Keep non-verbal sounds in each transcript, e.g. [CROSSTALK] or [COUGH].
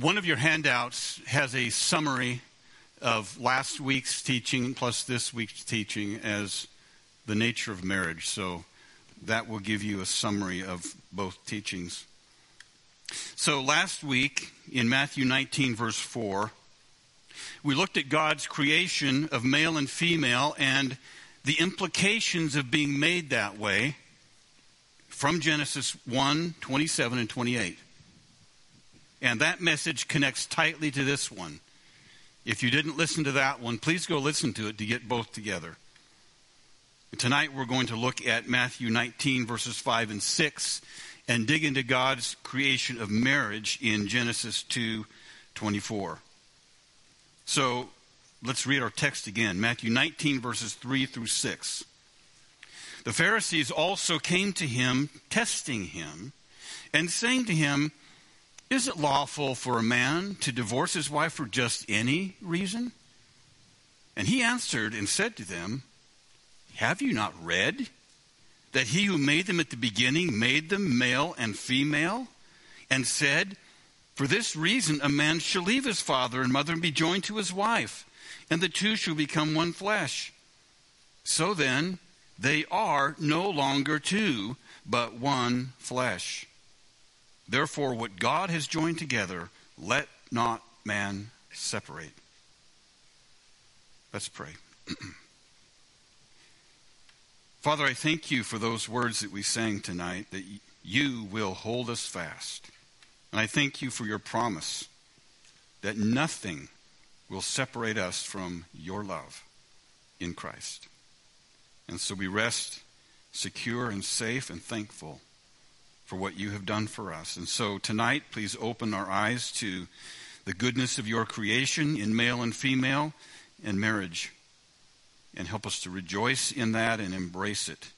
One of your handouts has a summary of last week's teaching plus this week's teaching as the nature of marriage. So that will give you a summary of both teachings. So last week in Matthew 19, verse 4, we looked at God's creation of male and female and the implications of being made that way from Genesis 1 27 and 28. And that message connects tightly to this one. If you didn't listen to that one, please go listen to it to get both together. Tonight we're going to look at Matthew 19, verses 5 and 6, and dig into God's creation of marriage in Genesis 2 24. So let's read our text again Matthew 19, verses 3 through 6. The Pharisees also came to him, testing him, and saying to him, is it lawful for a man to divorce his wife for just any reason? And he answered and said to them, Have you not read that he who made them at the beginning made them male and female, and said, For this reason a man shall leave his father and mother and be joined to his wife, and the two shall become one flesh. So then, they are no longer two, but one flesh. Therefore, what God has joined together, let not man separate. Let's pray. [CLEARS THROAT] Father, I thank you for those words that we sang tonight, that you will hold us fast. And I thank you for your promise that nothing will separate us from your love in Christ. And so we rest secure and safe and thankful for what you have done for us. And so tonight, please open our eyes to the goodness of your creation in male and female and marriage. And help us to rejoice in that and embrace it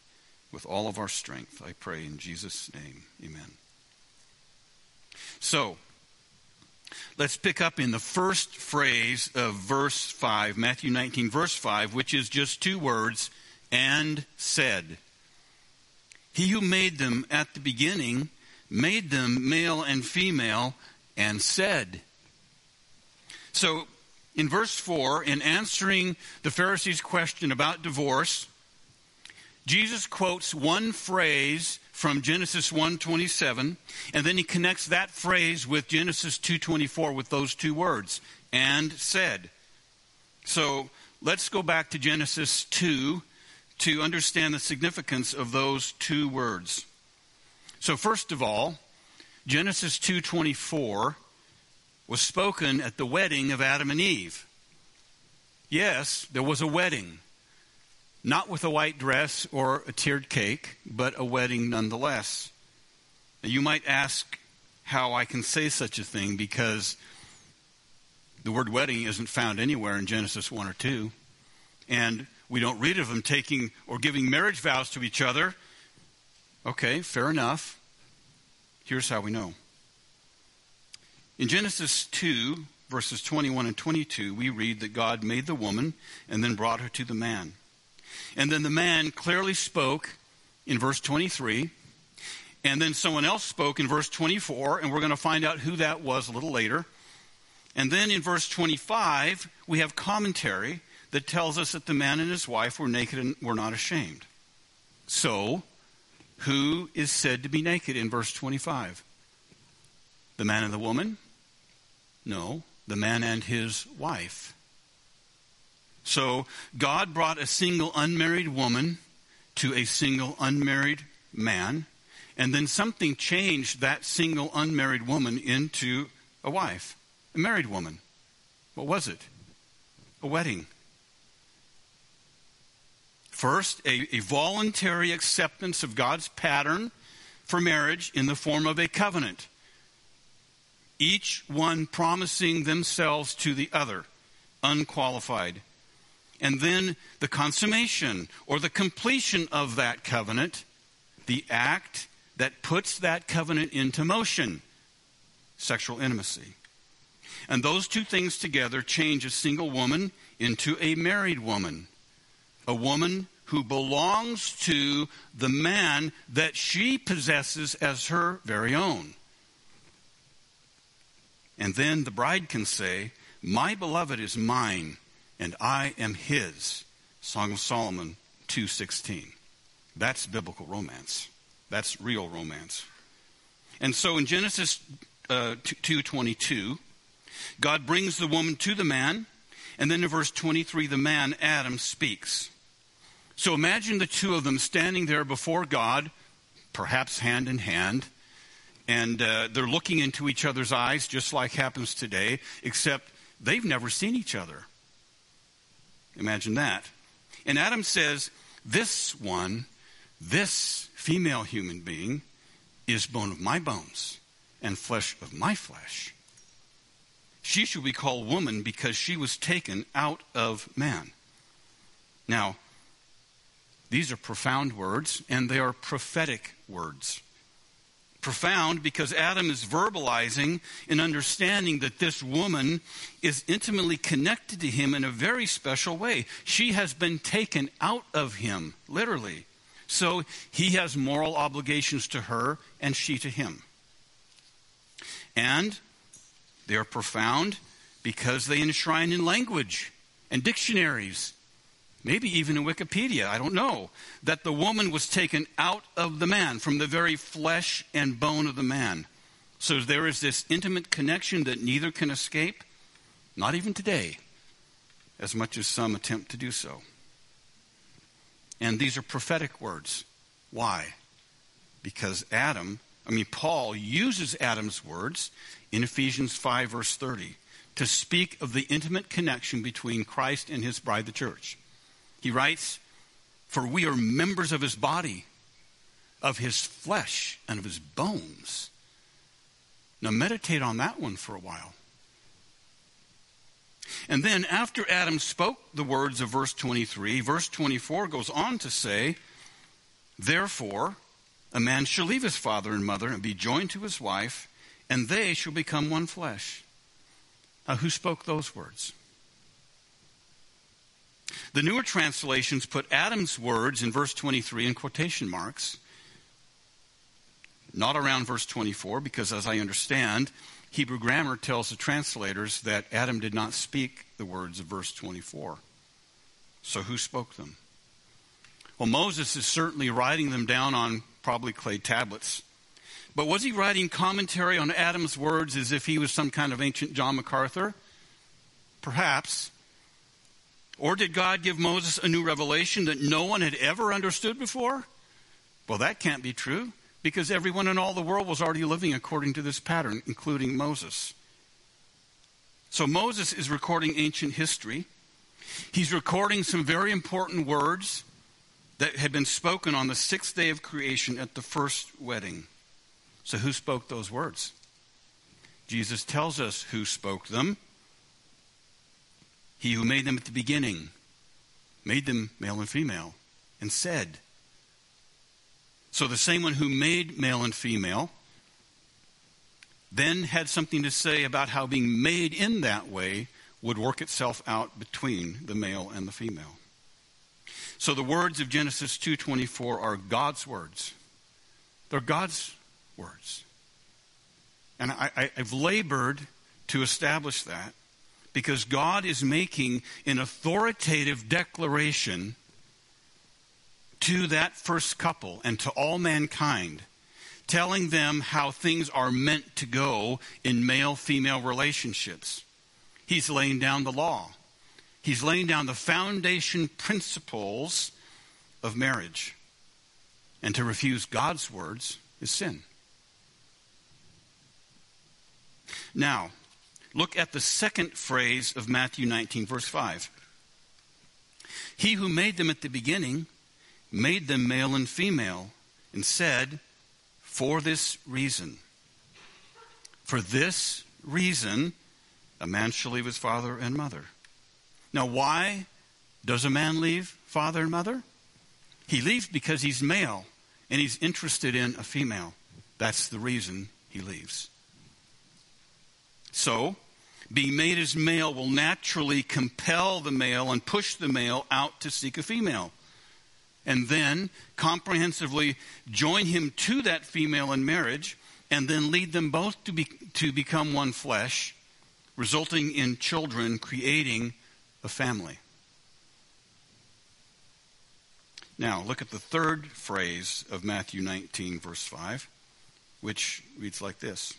with all of our strength. I pray in Jesus' name. Amen. So, let's pick up in the first phrase of verse 5, Matthew 19, verse 5, which is just two words and said. He who made them at the beginning made them male and female and said. So, in verse 4, in answering the Pharisees' question about divorce, Jesus quotes one phrase from Genesis 1:27 and then he connects that phrase with Genesis 2:24 with those two words and said. So, let's go back to Genesis 2 to understand the significance of those two words. So first of all, Genesis 2:24 was spoken at the wedding of Adam and Eve. Yes, there was a wedding. Not with a white dress or a tiered cake, but a wedding nonetheless. Now, you might ask how I can say such a thing because the word wedding isn't found anywhere in Genesis 1 or 2. And we don't read of them taking or giving marriage vows to each other. Okay, fair enough. Here's how we know. In Genesis 2, verses 21 and 22, we read that God made the woman and then brought her to the man. And then the man clearly spoke in verse 23. And then someone else spoke in verse 24, and we're going to find out who that was a little later. And then in verse 25, we have commentary that tells us that the man and his wife were naked and were not ashamed. So, who is said to be naked in verse 25? The man and the woman? No, the man and his wife. So, God brought a single unmarried woman to a single unmarried man, and then something changed that single unmarried woman into a wife, a married woman. What was it? A wedding. First, a, a voluntary acceptance of God's pattern for marriage in the form of a covenant. each one promising themselves to the other, unqualified. And then the consummation or the completion of that covenant, the act that puts that covenant into motion sexual intimacy. And those two things together change a single woman into a married woman, a woman who belongs to the man that she possesses as her very own. And then the bride can say, My beloved is mine, and I am his. Song of Solomon 2:16. That's biblical romance. That's real romance. And so in Genesis uh, 2:22, God brings the woman to the man, and then in verse 23 the man Adam speaks. So imagine the two of them standing there before God, perhaps hand in hand, and uh, they're looking into each other's eyes just like happens today, except they've never seen each other. Imagine that. And Adam says, This one, this female human being, is bone of my bones and flesh of my flesh. She shall be called woman because she was taken out of man. Now, these are profound words, and they are prophetic words profound because Adam is verbalizing and understanding that this woman is intimately connected to him in a very special way. She has been taken out of him, literally. So he has moral obligations to her and she to him. And they are profound because they enshrine in language and dictionaries maybe even in Wikipedia, I don't know, that the woman was taken out of the man, from the very flesh and bone of the man. So there is this intimate connection that neither can escape, not even today, as much as some attempt to do so. And these are prophetic words. Why? Because Adam, I mean, Paul uses Adam's words in Ephesians 5, verse 30, to speak of the intimate connection between Christ and his bride, the church. He writes, For we are members of his body, of his flesh, and of his bones. Now, meditate on that one for a while. And then, after Adam spoke the words of verse 23, verse 24 goes on to say, Therefore, a man shall leave his father and mother and be joined to his wife, and they shall become one flesh. Now, who spoke those words? The newer translations put Adam's words in verse 23 in quotation marks, not around verse 24, because as I understand, Hebrew grammar tells the translators that Adam did not speak the words of verse 24. So who spoke them? Well, Moses is certainly writing them down on probably clay tablets. But was he writing commentary on Adam's words as if he was some kind of ancient John MacArthur? Perhaps. Or did God give Moses a new revelation that no one had ever understood before? Well, that can't be true because everyone in all the world was already living according to this pattern, including Moses. So Moses is recording ancient history. He's recording some very important words that had been spoken on the sixth day of creation at the first wedding. So, who spoke those words? Jesus tells us who spoke them. He who made them at the beginning made them male and female and said. So the same one who made male and female then had something to say about how being made in that way would work itself out between the male and the female. So the words of Genesis 2:24 are God's words. They're God's words. And I, have labored to establish that because God is making an authoritative declaration to that first couple and to all mankind, telling them how things are meant to go in male female relationships. He's laying down the law, he's laying down the foundation principles of marriage. And to refuse God's words is sin. Now, Look at the second phrase of Matthew 19, verse 5. He who made them at the beginning made them male and female, and said, For this reason. For this reason a man shall leave his father and mother. Now, why does a man leave father and mother? He leaves because he's male and he's interested in a female. That's the reason he leaves. So, being made as male will naturally compel the male and push the male out to seek a female. And then comprehensively join him to that female in marriage and then lead them both to, be, to become one flesh, resulting in children creating a family. Now, look at the third phrase of Matthew 19, verse 5, which reads like this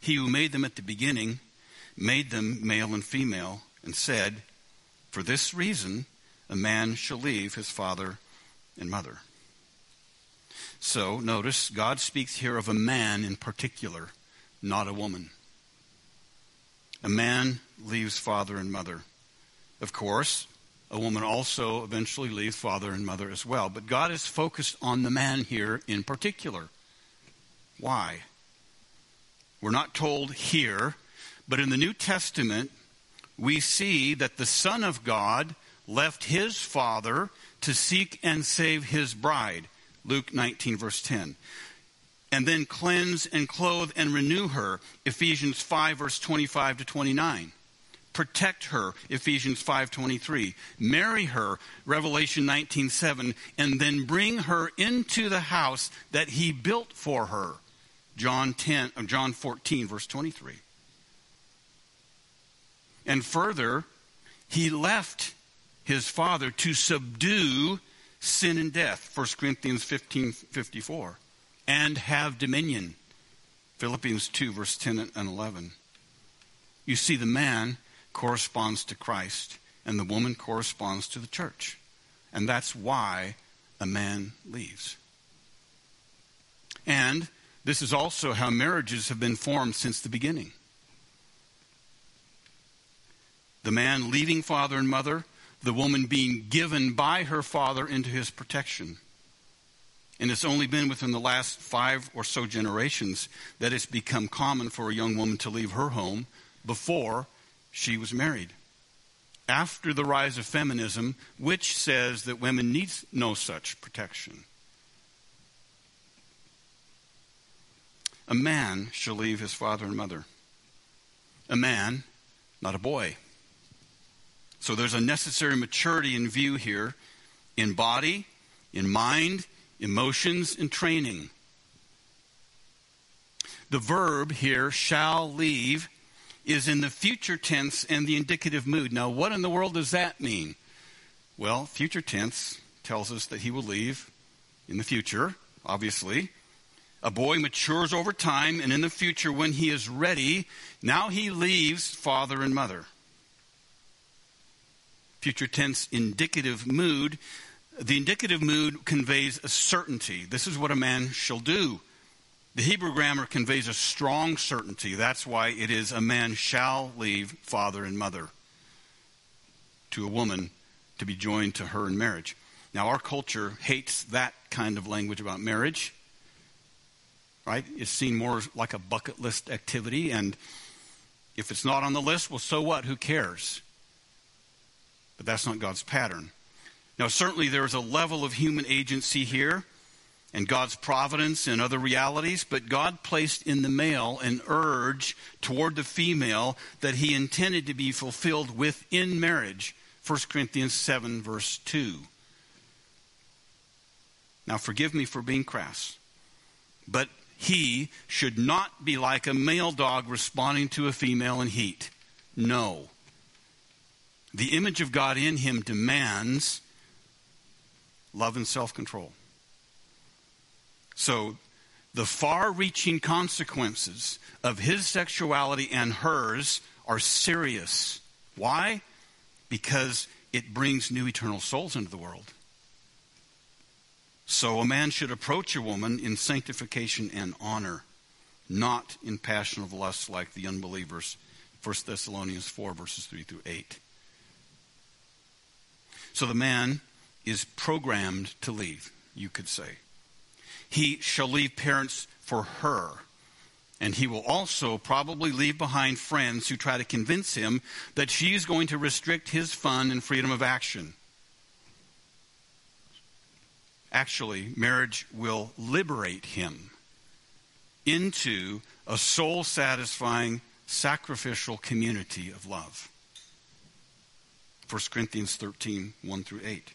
He who made them at the beginning made them male and female, and said, For this reason a man shall leave his father and mother. So, notice, God speaks here of a man in particular, not a woman. A man leaves father and mother. Of course, a woman also eventually leaves father and mother as well. But God is focused on the man here in particular. Why? We're not told here, but in the New Testament, we see that the Son of God left his father to seek and save his bride. Luke 19, verse 10. And then cleanse and clothe and renew her. Ephesians 5, verse 25 to 29 protect her ephesians 5.23 marry her revelation 19.7 and then bring her into the house that he built for her. John 10 uh, john 14 verse 23 and further he left his father to subdue sin and death 1 corinthians 15.54 and have dominion philippians 2 verse 10 and 11 you see the man corresponds to Christ, and the woman corresponds to the church. And that's why a man leaves. And this is also how marriages have been formed since the beginning. The man leaving father and mother, the woman being given by her father into his protection. And it's only been within the last five or so generations that it's become common for a young woman to leave her home before she was married. After the rise of feminism, which says that women need no such protection. A man shall leave his father and mother. A man, not a boy. So there's a necessary maturity in view here in body, in mind, emotions, and training. The verb here, shall leave, is in the future tense and the indicative mood. Now, what in the world does that mean? Well, future tense tells us that he will leave in the future, obviously. A boy matures over time, and in the future, when he is ready, now he leaves father and mother. Future tense indicative mood. The indicative mood conveys a certainty. This is what a man shall do. The Hebrew grammar conveys a strong certainty. That's why it is a man shall leave father and mother to a woman to be joined to her in marriage. Now, our culture hates that kind of language about marriage, right? It's seen more like a bucket list activity, and if it's not on the list, well, so what? Who cares? But that's not God's pattern. Now, certainly there is a level of human agency here and God's providence and other realities, but God placed in the male an urge toward the female that he intended to be fulfilled within marriage. 1 Corinthians 7, verse 2. Now, forgive me for being crass, but he should not be like a male dog responding to a female in heat. No. The image of God in him demands love and self control. So, the far reaching consequences of his sexuality and hers are serious. Why? Because it brings new eternal souls into the world. So, a man should approach a woman in sanctification and honor, not in passion of lust like the unbelievers. 1 Thessalonians 4, verses 3 through 8. So, the man is programmed to leave, you could say. He shall leave parents for her. And he will also probably leave behind friends who try to convince him that she's going to restrict his fun and freedom of action. Actually, marriage will liberate him into a soul satisfying, sacrificial community of love. 1 Corinthians 13, 1 through 8.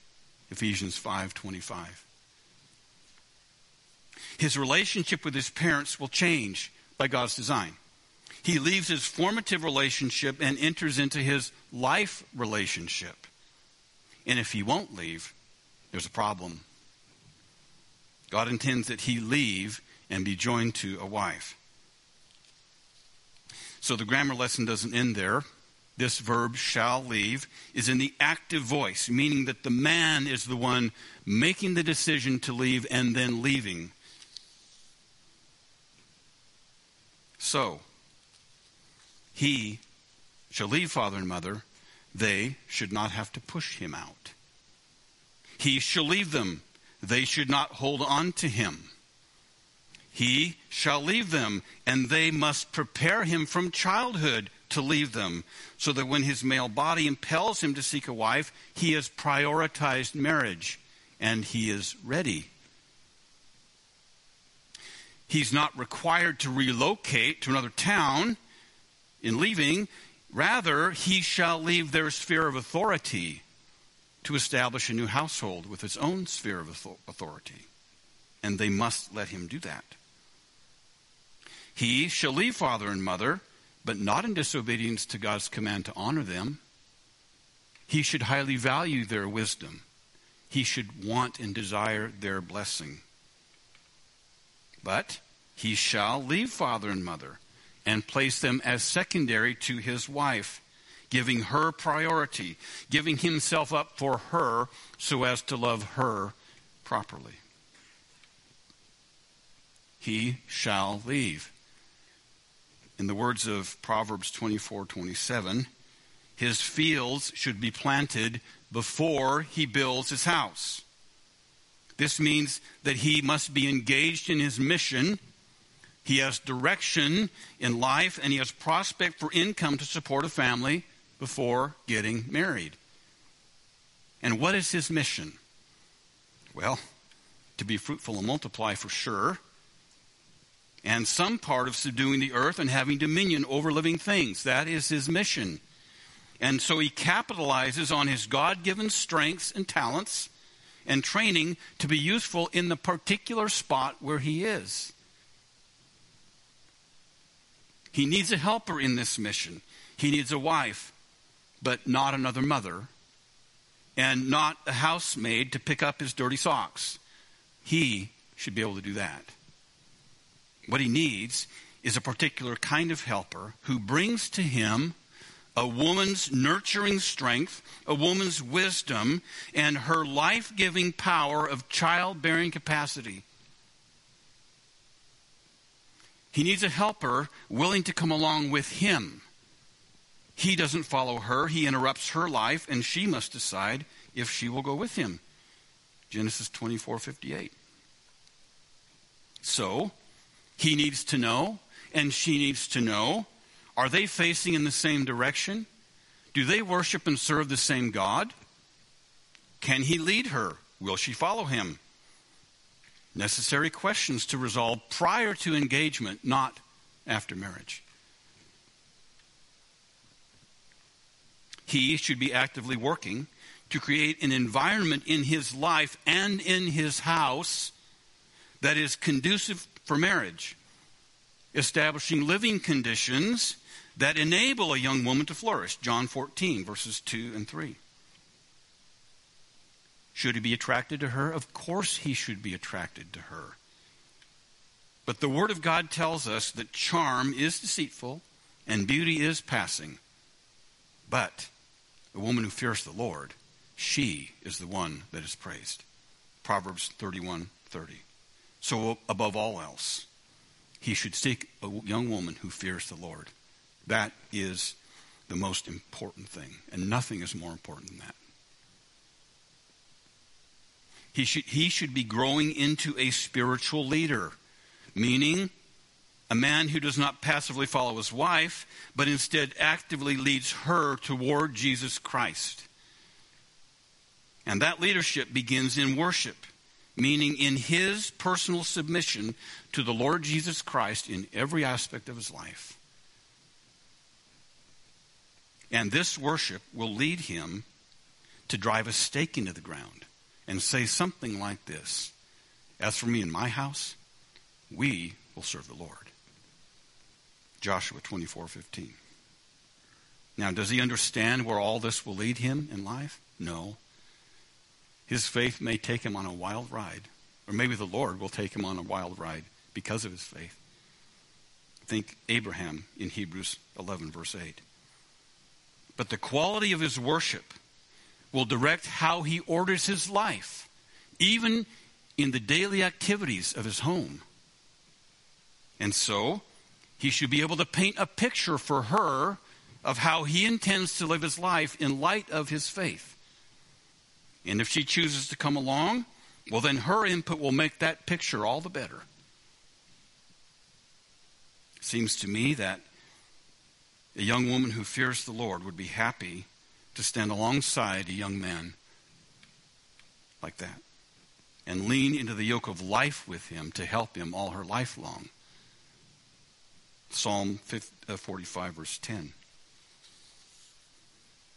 Ephesians 5:25. His relationship with his parents will change by God's design. He leaves his formative relationship and enters into his life relationship. And if he won't leave, there's a problem. God intends that he leave and be joined to a wife. So the grammar lesson doesn't end there. This verb, shall leave, is in the active voice, meaning that the man is the one making the decision to leave and then leaving. So, he shall leave father and mother. They should not have to push him out. He shall leave them. They should not hold on to him. He shall leave them, and they must prepare him from childhood to leave them, so that when his male body impels him to seek a wife, he has prioritized marriage and he is ready He's not required to relocate to another town in leaving. Rather, he shall leave their sphere of authority to establish a new household with its own sphere of authority. And they must let him do that. He shall leave father and mother, but not in disobedience to God's command to honor them. He should highly value their wisdom. He should want and desire their blessing. But he shall leave father and mother and place them as secondary to his wife, giving her priority, giving himself up for her so as to love her properly. He shall leave. In the words of Proverbs 24 27, his fields should be planted before he builds his house. This means that he must be engaged in his mission. He has direction in life and he has prospect for income to support a family before getting married. And what is his mission? Well, to be fruitful and multiply for sure. And some part of subduing the earth and having dominion over living things. That is his mission. And so he capitalizes on his God given strengths and talents and training to be useful in the particular spot where he is. He needs a helper in this mission. He needs a wife, but not another mother, and not a housemaid to pick up his dirty socks. He should be able to do that. What he needs is a particular kind of helper who brings to him a woman's nurturing strength, a woman's wisdom, and her life giving power of childbearing capacity. He needs a helper willing to come along with him. He doesn't follow her, he interrupts her life, and she must decide if she will go with him. Genesis 24 58. So, he needs to know, and she needs to know are they facing in the same direction? Do they worship and serve the same God? Can he lead her? Will she follow him? Necessary questions to resolve prior to engagement, not after marriage. He should be actively working to create an environment in his life and in his house that is conducive for marriage, establishing living conditions that enable a young woman to flourish. John 14, verses 2 and 3. Should he be attracted to her? Of course he should be attracted to her. But the Word of God tells us that charm is deceitful and beauty is passing. But the woman who fears the Lord, she is the one that is praised. Proverbs 31 30. So, above all else, he should seek a young woman who fears the Lord. That is the most important thing, and nothing is more important than that. He should, he should be growing into a spiritual leader, meaning A man who does not passively follow his wife, but instead actively leads her toward Jesus Christ. And that leadership begins in worship, meaning in his personal submission to the Lord Jesus Christ in every aspect of his life. And this worship will lead him to drive a stake into the ground and say something like this As for me and my house, we will serve the Lord. Joshua 24 15. Now, does he understand where all this will lead him in life? No. His faith may take him on a wild ride, or maybe the Lord will take him on a wild ride because of his faith. Think Abraham in Hebrews 11, verse 8. But the quality of his worship will direct how he orders his life, even in the daily activities of his home. And so, he should be able to paint a picture for her of how he intends to live his life in light of his faith. And if she chooses to come along, well, then her input will make that picture all the better. It seems to me that a young woman who fears the Lord would be happy to stand alongside a young man like that and lean into the yoke of life with him to help him all her life long. Psalm uh, 45, verse 10.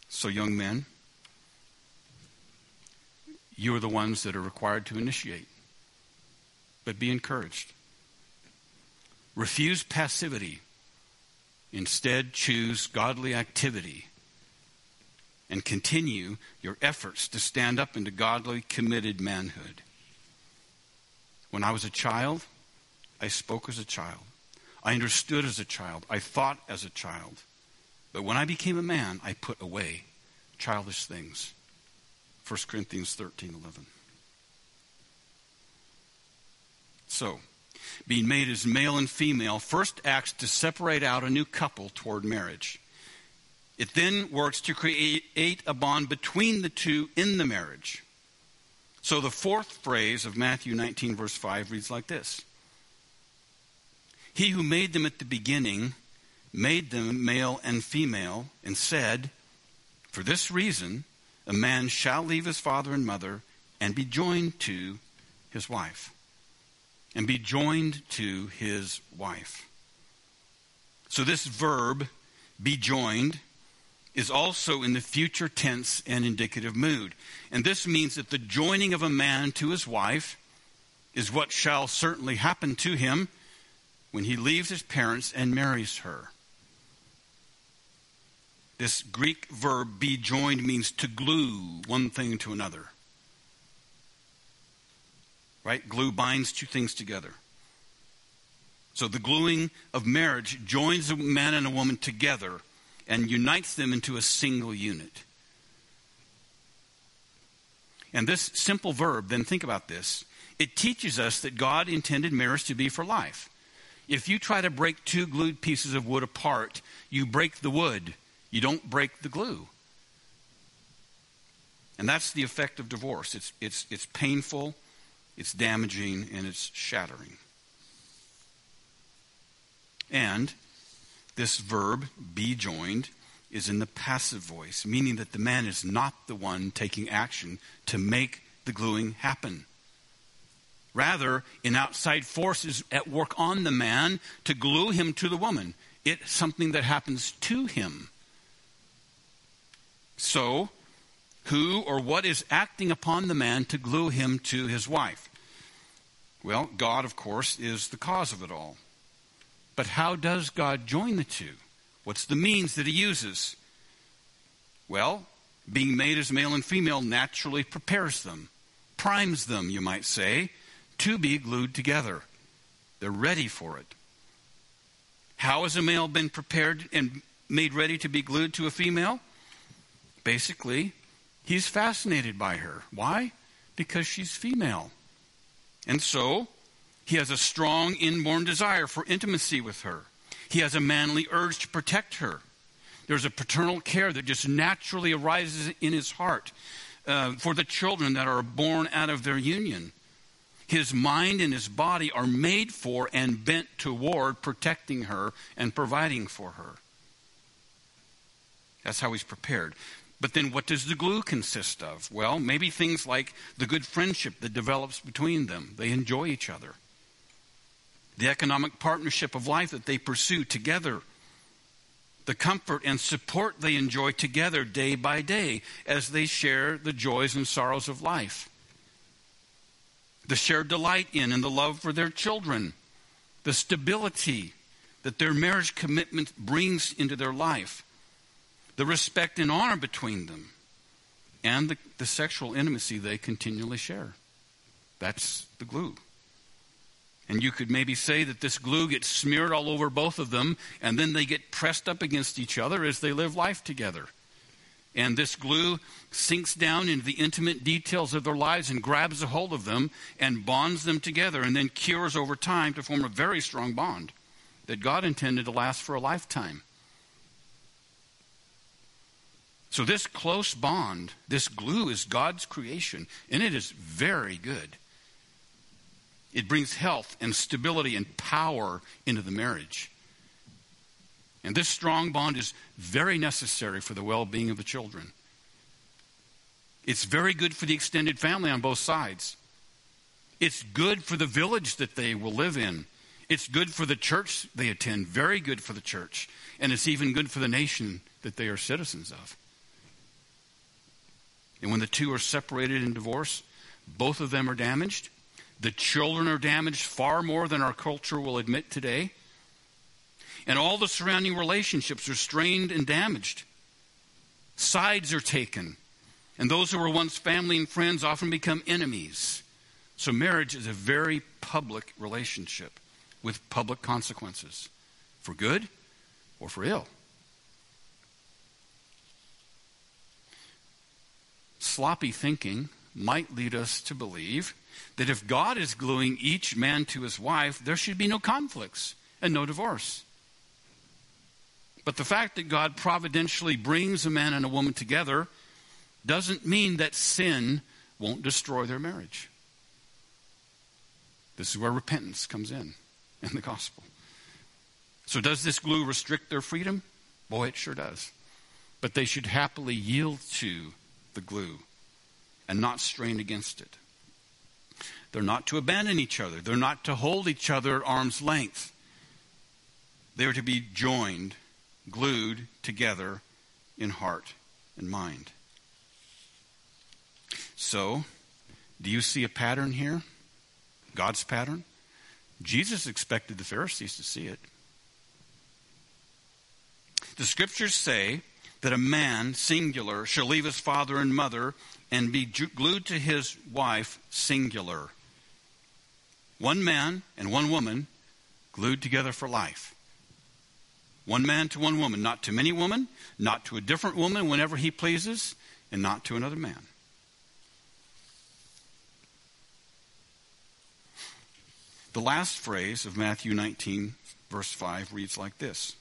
So, young men, you are the ones that are required to initiate. But be encouraged. Refuse passivity. Instead, choose godly activity and continue your efforts to stand up into godly, committed manhood. When I was a child, I spoke as a child. I understood as a child. I thought as a child. But when I became a man, I put away childish things. 1 Corinthians 13 11. So, being made as male and female first acts to separate out a new couple toward marriage. It then works to create a bond between the two in the marriage. So the fourth phrase of Matthew 19, verse 5 reads like this He who made them at the beginning made them male and female, and said, For this reason, a man shall leave his father and mother and be joined to his wife and be joined to his wife. So, this verb, be joined, is also in the future tense and indicative mood. And this means that the joining of a man to his wife is what shall certainly happen to him when he leaves his parents and marries her. This Greek verb, be joined, means to glue one thing to another. Right? Glue binds two things together. So the gluing of marriage joins a man and a woman together and unites them into a single unit. And this simple verb, then think about this. It teaches us that God intended marriage to be for life. If you try to break two glued pieces of wood apart, you break the wood, you don't break the glue. And that's the effect of divorce. It's, it's, it's painful, it's damaging, and it's shattering. And this verb, be joined, is in the passive voice, meaning that the man is not the one taking action to make the gluing happen. Rather, an outside force is at work on the man to glue him to the woman. It's something that happens to him. So, who or what is acting upon the man to glue him to his wife? Well, God, of course, is the cause of it all. But how does God join the two? What's the means that he uses? Well, being made as male and female naturally prepares them, primes them, you might say, to be glued together. They're ready for it. How has a male been prepared and made ready to be glued to a female? Basically, he's fascinated by her. Why? Because she's female. And so, he has a strong inborn desire for intimacy with her. He has a manly urge to protect her. There's a paternal care that just naturally arises in his heart uh, for the children that are born out of their union. His mind and his body are made for and bent toward protecting her and providing for her. That's how he's prepared. But then what does the glue consist of? Well, maybe things like the good friendship that develops between them. They enjoy each other. The economic partnership of life that they pursue together. The comfort and support they enjoy together day by day as they share the joys and sorrows of life the shared delight in and the love for their children, the stability that their marriage commitment brings into their life, the respect and honor between them, and the, the sexual intimacy they continually share. That's the glue. And you could maybe say that this glue gets smeared all over both of them, and then they get pressed up against each other as they live life together. And this glue sinks down into the intimate details of their lives and grabs a hold of them and bonds them together and then cures over time to form a very strong bond that God intended to last for a lifetime. So, this close bond, this glue, is God's creation, and it is very good. It brings health and stability and power into the marriage. And this strong bond is very necessary for the well being of the children. It's very good for the extended family on both sides. It's good for the village that they will live in. It's good for the church they attend, very good for the church. And it's even good for the nation that they are citizens of. And when the two are separated in divorce, both of them are damaged. The children are damaged far more than our culture will admit today and all the surrounding relationships are strained and damaged. Sides are taken, and those who were once family and friends often become enemies. So, marriage is a very public relationship with public consequences for good or for ill. Sloppy thinking might lead us to believe that if God is gluing each man to his wife, there should be no conflicts and no divorce. But the fact that God providentially brings a man and a woman together doesn't mean that sin won't destroy their marriage. This is where repentance comes in in the gospel. So, does this glue restrict their freedom? Boy, it sure does. But they should happily yield to the glue and not strain against it. They're not to abandon each other, they're not to hold each other at arm's length. They are to be joined glued together in heart and mind. So, do you see a pattern here? God's pattern? Jesus expected the Pharisees to see it. The scriptures say that a man, singular, shall leave his father and mother and be glued to his wife, singular. One man and one woman glued together for life. One man to one woman, not to many women, not to a different woman whenever he pleases, and not to another man. The last phrase of Matthew 19, verse 5, reads like this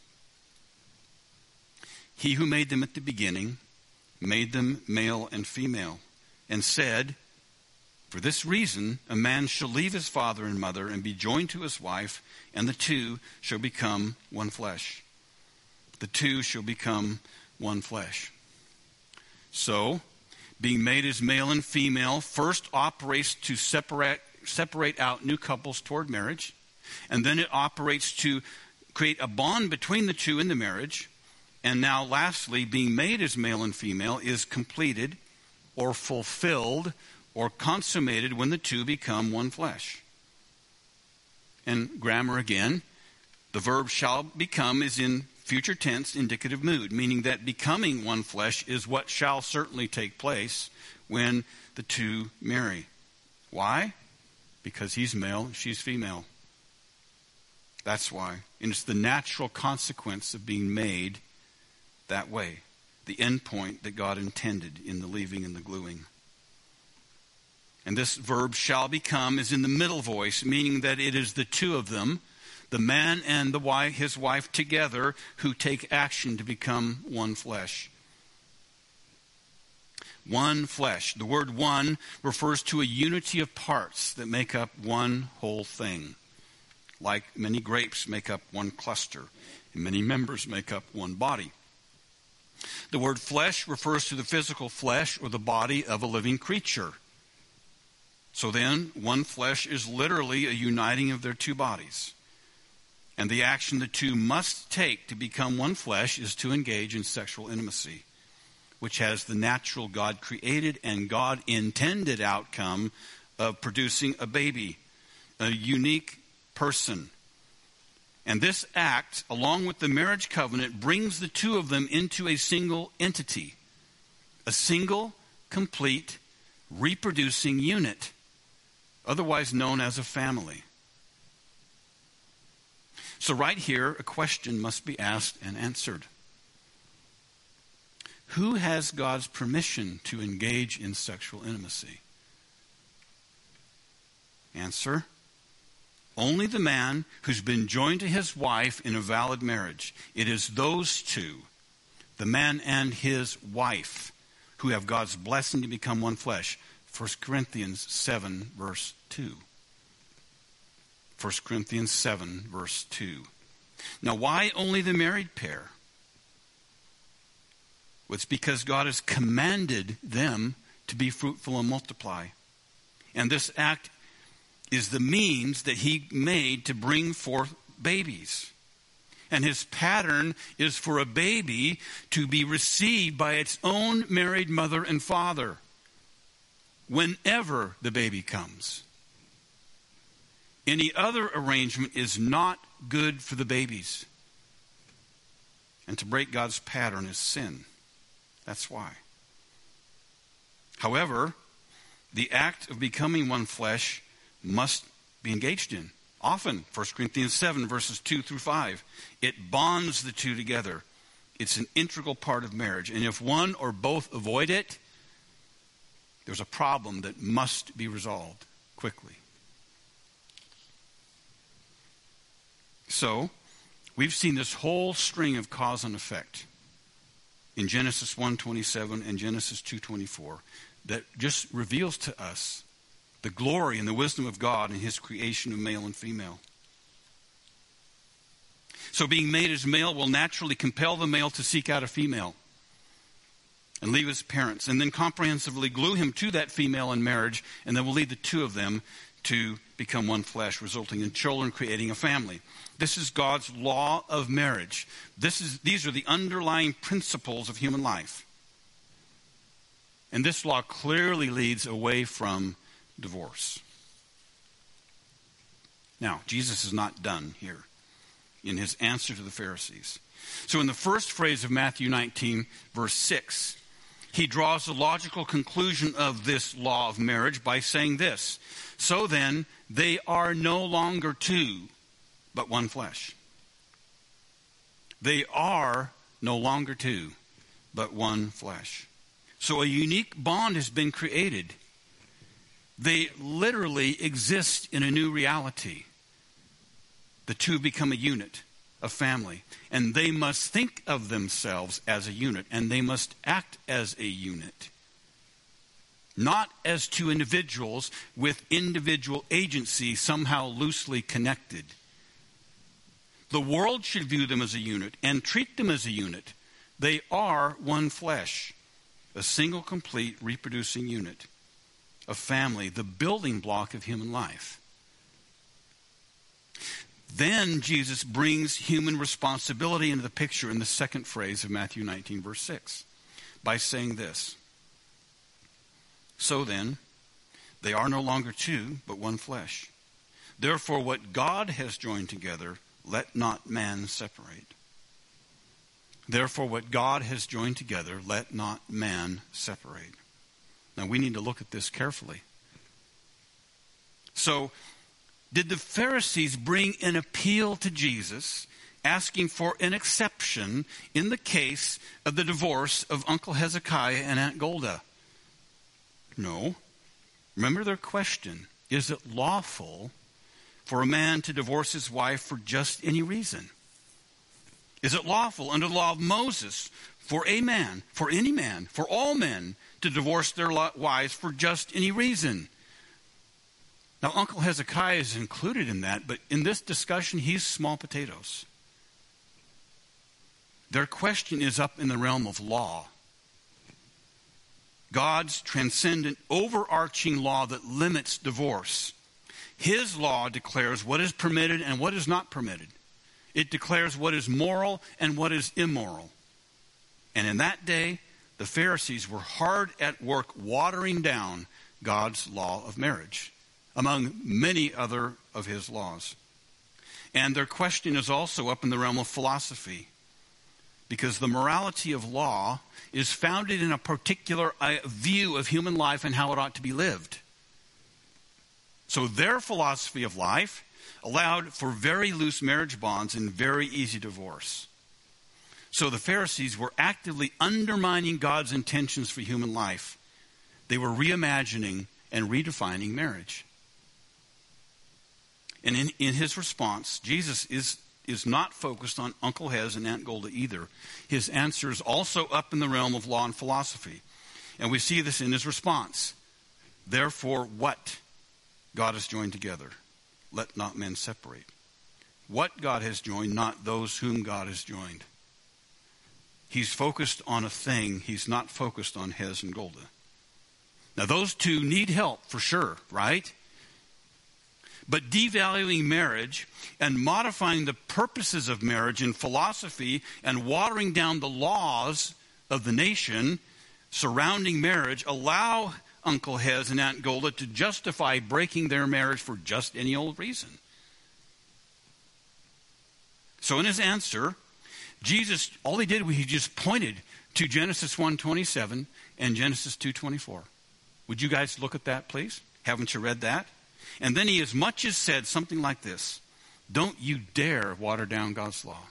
He who made them at the beginning made them male and female, and said, For this reason, a man shall leave his father and mother and be joined to his wife, and the two shall become one flesh the two shall become one flesh. So, being made as male and female first operates to separate, separate out new couples toward marriage, and then it operates to create a bond between the two in the marriage. And now, lastly, being made as male and female is completed or fulfilled or consummated when the two become one flesh. And grammar again, the verb shall become is in future tense indicative mood, meaning that becoming one flesh is what shall certainly take place when the two marry. Why? Because he's male, she's female. That's why. And it's the natural consequence of being made that way. The end point that God intended in the leaving and the gluing. And this verb shall become is in the middle voice, meaning that it is the two of them the man and the wife, his wife together who take action to become one flesh. one flesh. The word one refers to a unity of parts that make up one whole thing. Like many grapes make up one cluster, and many members make up one body. The word flesh refers to the physical flesh or the body of a living creature. So then, one flesh is literally a uniting of their two bodies. And the action the two must take to become one flesh is to engage in sexual intimacy, which has the natural God created and God intended outcome of producing a baby, a unique person. And this act, along with the marriage covenant, brings the two of them into a single entity, a single, complete, reproducing unit, otherwise known as a family. So, right here, a question must be asked and answered. Who has God's permission to engage in sexual intimacy? Answer Only the man who's been joined to his wife in a valid marriage. It is those two, the man and his wife, who have God's blessing to become one flesh. 1 Corinthians 7, verse 2. 1 Corinthians 7, verse 2. Now, why only the married pair? Well, it's because God has commanded them to be fruitful and multiply. And this act is the means that He made to bring forth babies. And His pattern is for a baby to be received by its own married mother and father whenever the baby comes. Any other arrangement is not good for the babies. And to break God's pattern is sin. That's why. However, the act of becoming one flesh must be engaged in. Often, 1 Corinthians 7, verses 2 through 5, it bonds the two together. It's an integral part of marriage. And if one or both avoid it, there's a problem that must be resolved quickly. So, we've seen this whole string of cause and effect in Genesis 1:27 and Genesis 2:24 that just reveals to us the glory and the wisdom of God in his creation of male and female. So being made as male will naturally compel the male to seek out a female and leave his parents and then comprehensively glue him to that female in marriage and then will lead the two of them to become one flesh, resulting in children creating a family. This is God's law of marriage. This is, these are the underlying principles of human life. And this law clearly leads away from divorce. Now, Jesus is not done here in his answer to the Pharisees. So, in the first phrase of Matthew 19, verse 6, he draws the logical conclusion of this law of marriage by saying this So then, they are no longer two, but one flesh. They are no longer two, but one flesh. So a unique bond has been created. They literally exist in a new reality. The two become a unit, a family, and they must think of themselves as a unit, and they must act as a unit. Not as two individuals with individual agency somehow loosely connected. The world should view them as a unit and treat them as a unit. They are one flesh, a single, complete, reproducing unit, a family, the building block of human life. Then Jesus brings human responsibility into the picture in the second phrase of Matthew 19, verse 6, by saying this So then, they are no longer two, but one flesh. Therefore, what God has joined together, let not man separate. Therefore, what God has joined together, let not man separate. Now, we need to look at this carefully. So, did the Pharisees bring an appeal to Jesus asking for an exception in the case of the divorce of Uncle Hezekiah and Aunt Golda? No. Remember their question Is it lawful for a man to divorce his wife for just any reason. Is it lawful under the law of Moses for a man, for any man, for all men to divorce their wives for just any reason? Now, Uncle Hezekiah is included in that, but in this discussion, he's small potatoes. Their question is up in the realm of law. God's transcendent, overarching law that limits divorce. His law declares what is permitted and what is not permitted. It declares what is moral and what is immoral. And in that day, the Pharisees were hard at work watering down God's law of marriage, among many other of his laws. And their question is also up in the realm of philosophy, because the morality of law is founded in a particular uh, view of human life and how it ought to be lived. So their philosophy of life allowed for very loose marriage bonds and very easy divorce. So the Pharisees were actively undermining God's intentions for human life. They were reimagining and redefining marriage. And in, in his response, Jesus is is not focused on Uncle Hez and Aunt Golda either. His answer is also up in the realm of law and philosophy. And we see this in his response. Therefore, what God has joined together, let not men separate. What God has joined, not those whom God has joined. He's focused on a thing, he's not focused on Hez and Golda. Now, those two need help for sure, right? But devaluing marriage and modifying the purposes of marriage in philosophy and watering down the laws of the nation surrounding marriage allow Uncle Hez and Aunt Golda to justify breaking their marriage for just any old reason. So in his answer, Jesus all he did was he just pointed to Genesis 1:27 and Genesis 2:24. Would you guys look at that please? Haven't you read that? And then he as much as said something like this Don't you dare water down God's law.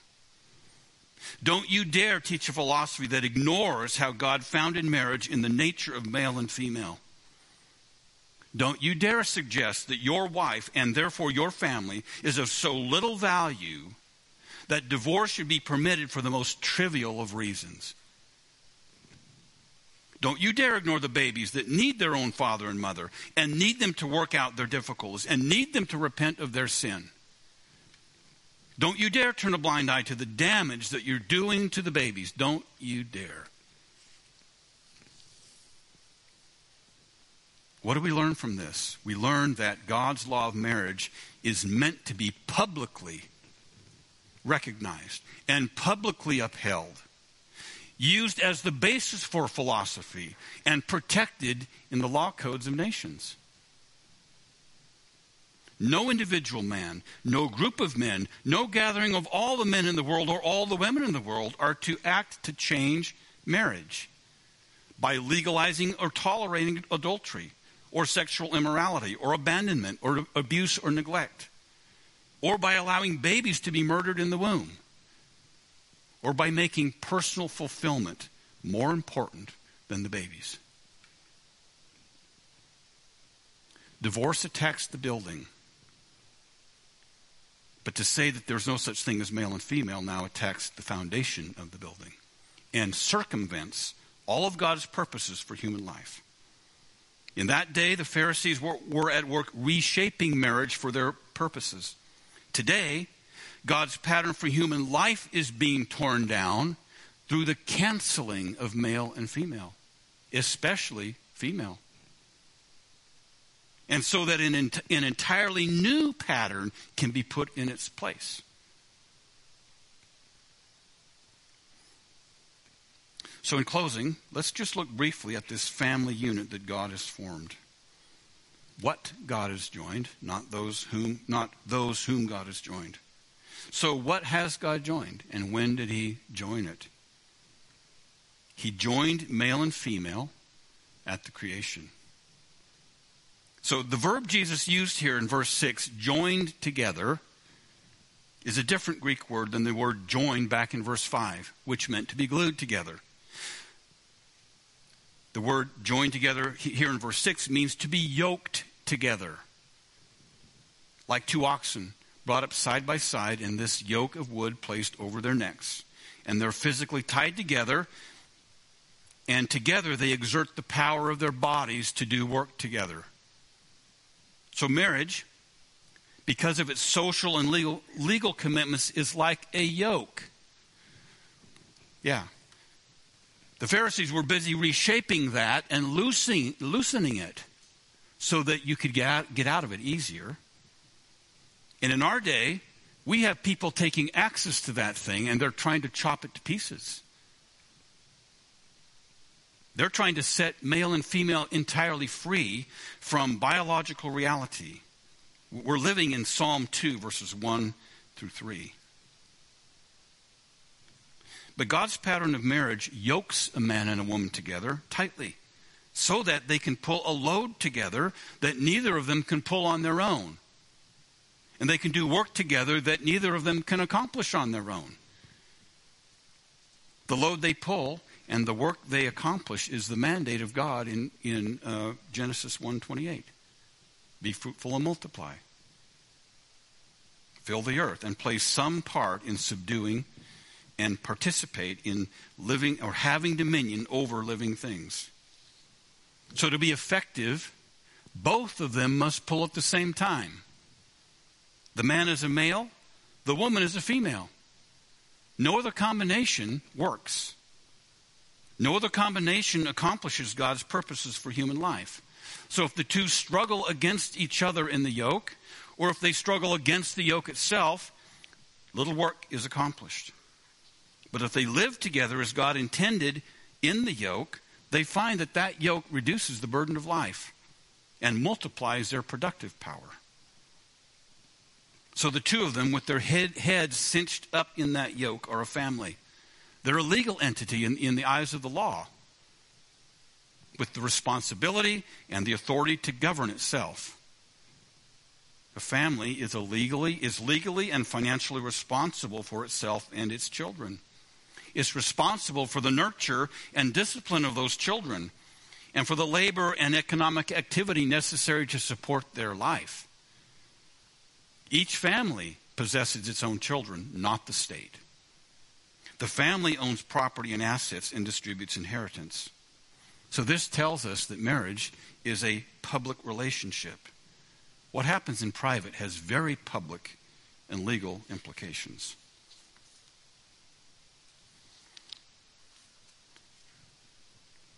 Don't you dare teach a philosophy that ignores how God founded marriage in the nature of male and female. Don't you dare suggest that your wife and therefore your family is of so little value that divorce should be permitted for the most trivial of reasons. Don't you dare ignore the babies that need their own father and mother and need them to work out their difficulties and need them to repent of their sin. Don't you dare turn a blind eye to the damage that you're doing to the babies. Don't you dare. What do we learn from this? We learn that God's law of marriage is meant to be publicly recognized and publicly upheld used as the basis for philosophy and protected in the law codes of nations. No individual man, no group of men, no gathering of all the men in the world or all the women in the world are to act to change marriage by legalizing or tolerating adultery or sexual immorality or abandonment or abuse or neglect or by allowing babies to be murdered in the womb or by making personal fulfillment more important than the babies. Divorce attacks the building. But to say that there's no such thing as male and female now attacks the foundation of the building and circumvents all of God's purposes for human life. In that day, the Pharisees were, were at work reshaping marriage for their purposes. Today, God's pattern for human life is being torn down through the canceling of male and female, especially female. And so that an, an entirely new pattern can be put in its place. So, in closing, let's just look briefly at this family unit that God has formed. What God has joined, not those whom, not those whom God has joined. So, what has God joined, and when did He join it? He joined male and female at the creation. So, the verb Jesus used here in verse 6, joined together, is a different Greek word than the word joined back in verse 5, which meant to be glued together. The word joined together here in verse 6 means to be yoked together, like two oxen brought up side by side and this yoke of wood placed over their necks. And they're physically tied together, and together they exert the power of their bodies to do work together. So, marriage, because of its social and legal, legal commitments, is like a yoke. Yeah. The Pharisees were busy reshaping that and loosening, loosening it so that you could get out, get out of it easier. And in our day, we have people taking access to that thing and they're trying to chop it to pieces. They're trying to set male and female entirely free from biological reality. We're living in Psalm 2, verses 1 through 3. But God's pattern of marriage yokes a man and a woman together tightly so that they can pull a load together that neither of them can pull on their own. And they can do work together that neither of them can accomplish on their own. The load they pull and the work they accomplish is the mandate of God in, in uh, Genesis 1.28. Be fruitful and multiply. Fill the earth and play some part in subduing and participate in living or having dominion over living things. So to be effective, both of them must pull at the same time. The man is a male, the woman is a female. No other combination works. No other combination accomplishes God's purposes for human life. So if the two struggle against each other in the yoke, or if they struggle against the yoke itself, little work is accomplished. But if they live together as God intended in the yoke, they find that that yoke reduces the burden of life and multiplies their productive power. So the two of them, with their head, heads cinched up in that yoke, are a family. They're a legal entity in, in the eyes of the law with the responsibility and the authority to govern itself. A family is legally is legally and financially responsible for itself and its children is responsible for the nurture and discipline of those children and for the labor and economic activity necessary to support their life. Each family possesses its own children, not the state. The family owns property and assets and distributes inheritance. So, this tells us that marriage is a public relationship. What happens in private has very public and legal implications.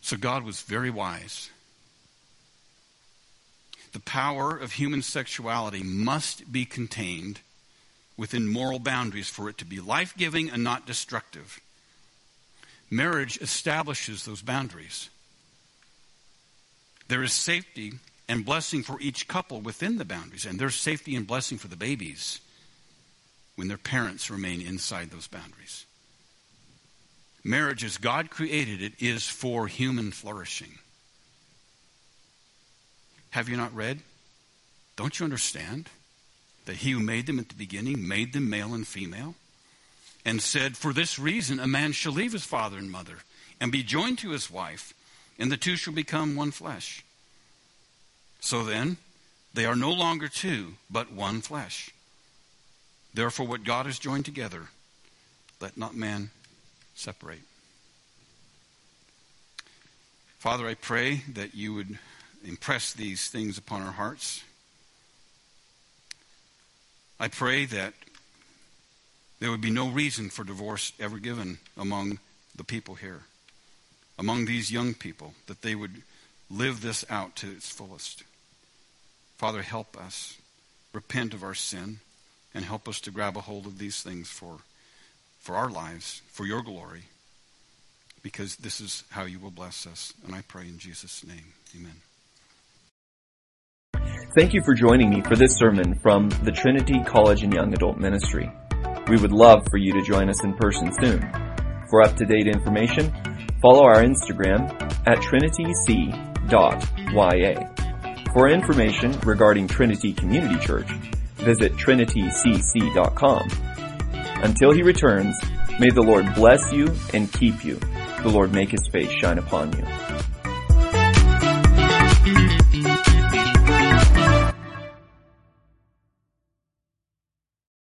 So God was very wise. The power of human sexuality must be contained within moral boundaries for it to be life giving and not destructive. Marriage establishes those boundaries. There is safety and blessing for each couple within the boundaries, and there's safety and blessing for the babies when their parents remain inside those boundaries marriage as God created it is for human flourishing. Have you not read? Don't you understand that he who made them at the beginning made them male and female? And said, For this reason a man shall leave his father and mother and be joined to his wife, and the two shall become one flesh. So then, they are no longer two, but one flesh. Therefore, what God has joined together, let not man separate. Father, I pray that you would impress these things upon our hearts. I pray that there would be no reason for divorce ever given among the people here, among these young people, that they would live this out to its fullest. Father, help us repent of our sin and help us to grab a hold of these things for for our lives, for your glory, because this is how you will bless us. And I pray in Jesus' name. Amen. Thank you for joining me for this sermon from the Trinity College and Young Adult Ministry. We would love for you to join us in person soon. For up to date information, follow our Instagram at trinityc.ya. For information regarding Trinity Community Church, visit trinitycc.com until he returns, may the Lord bless you and keep you. The Lord make his face shine upon you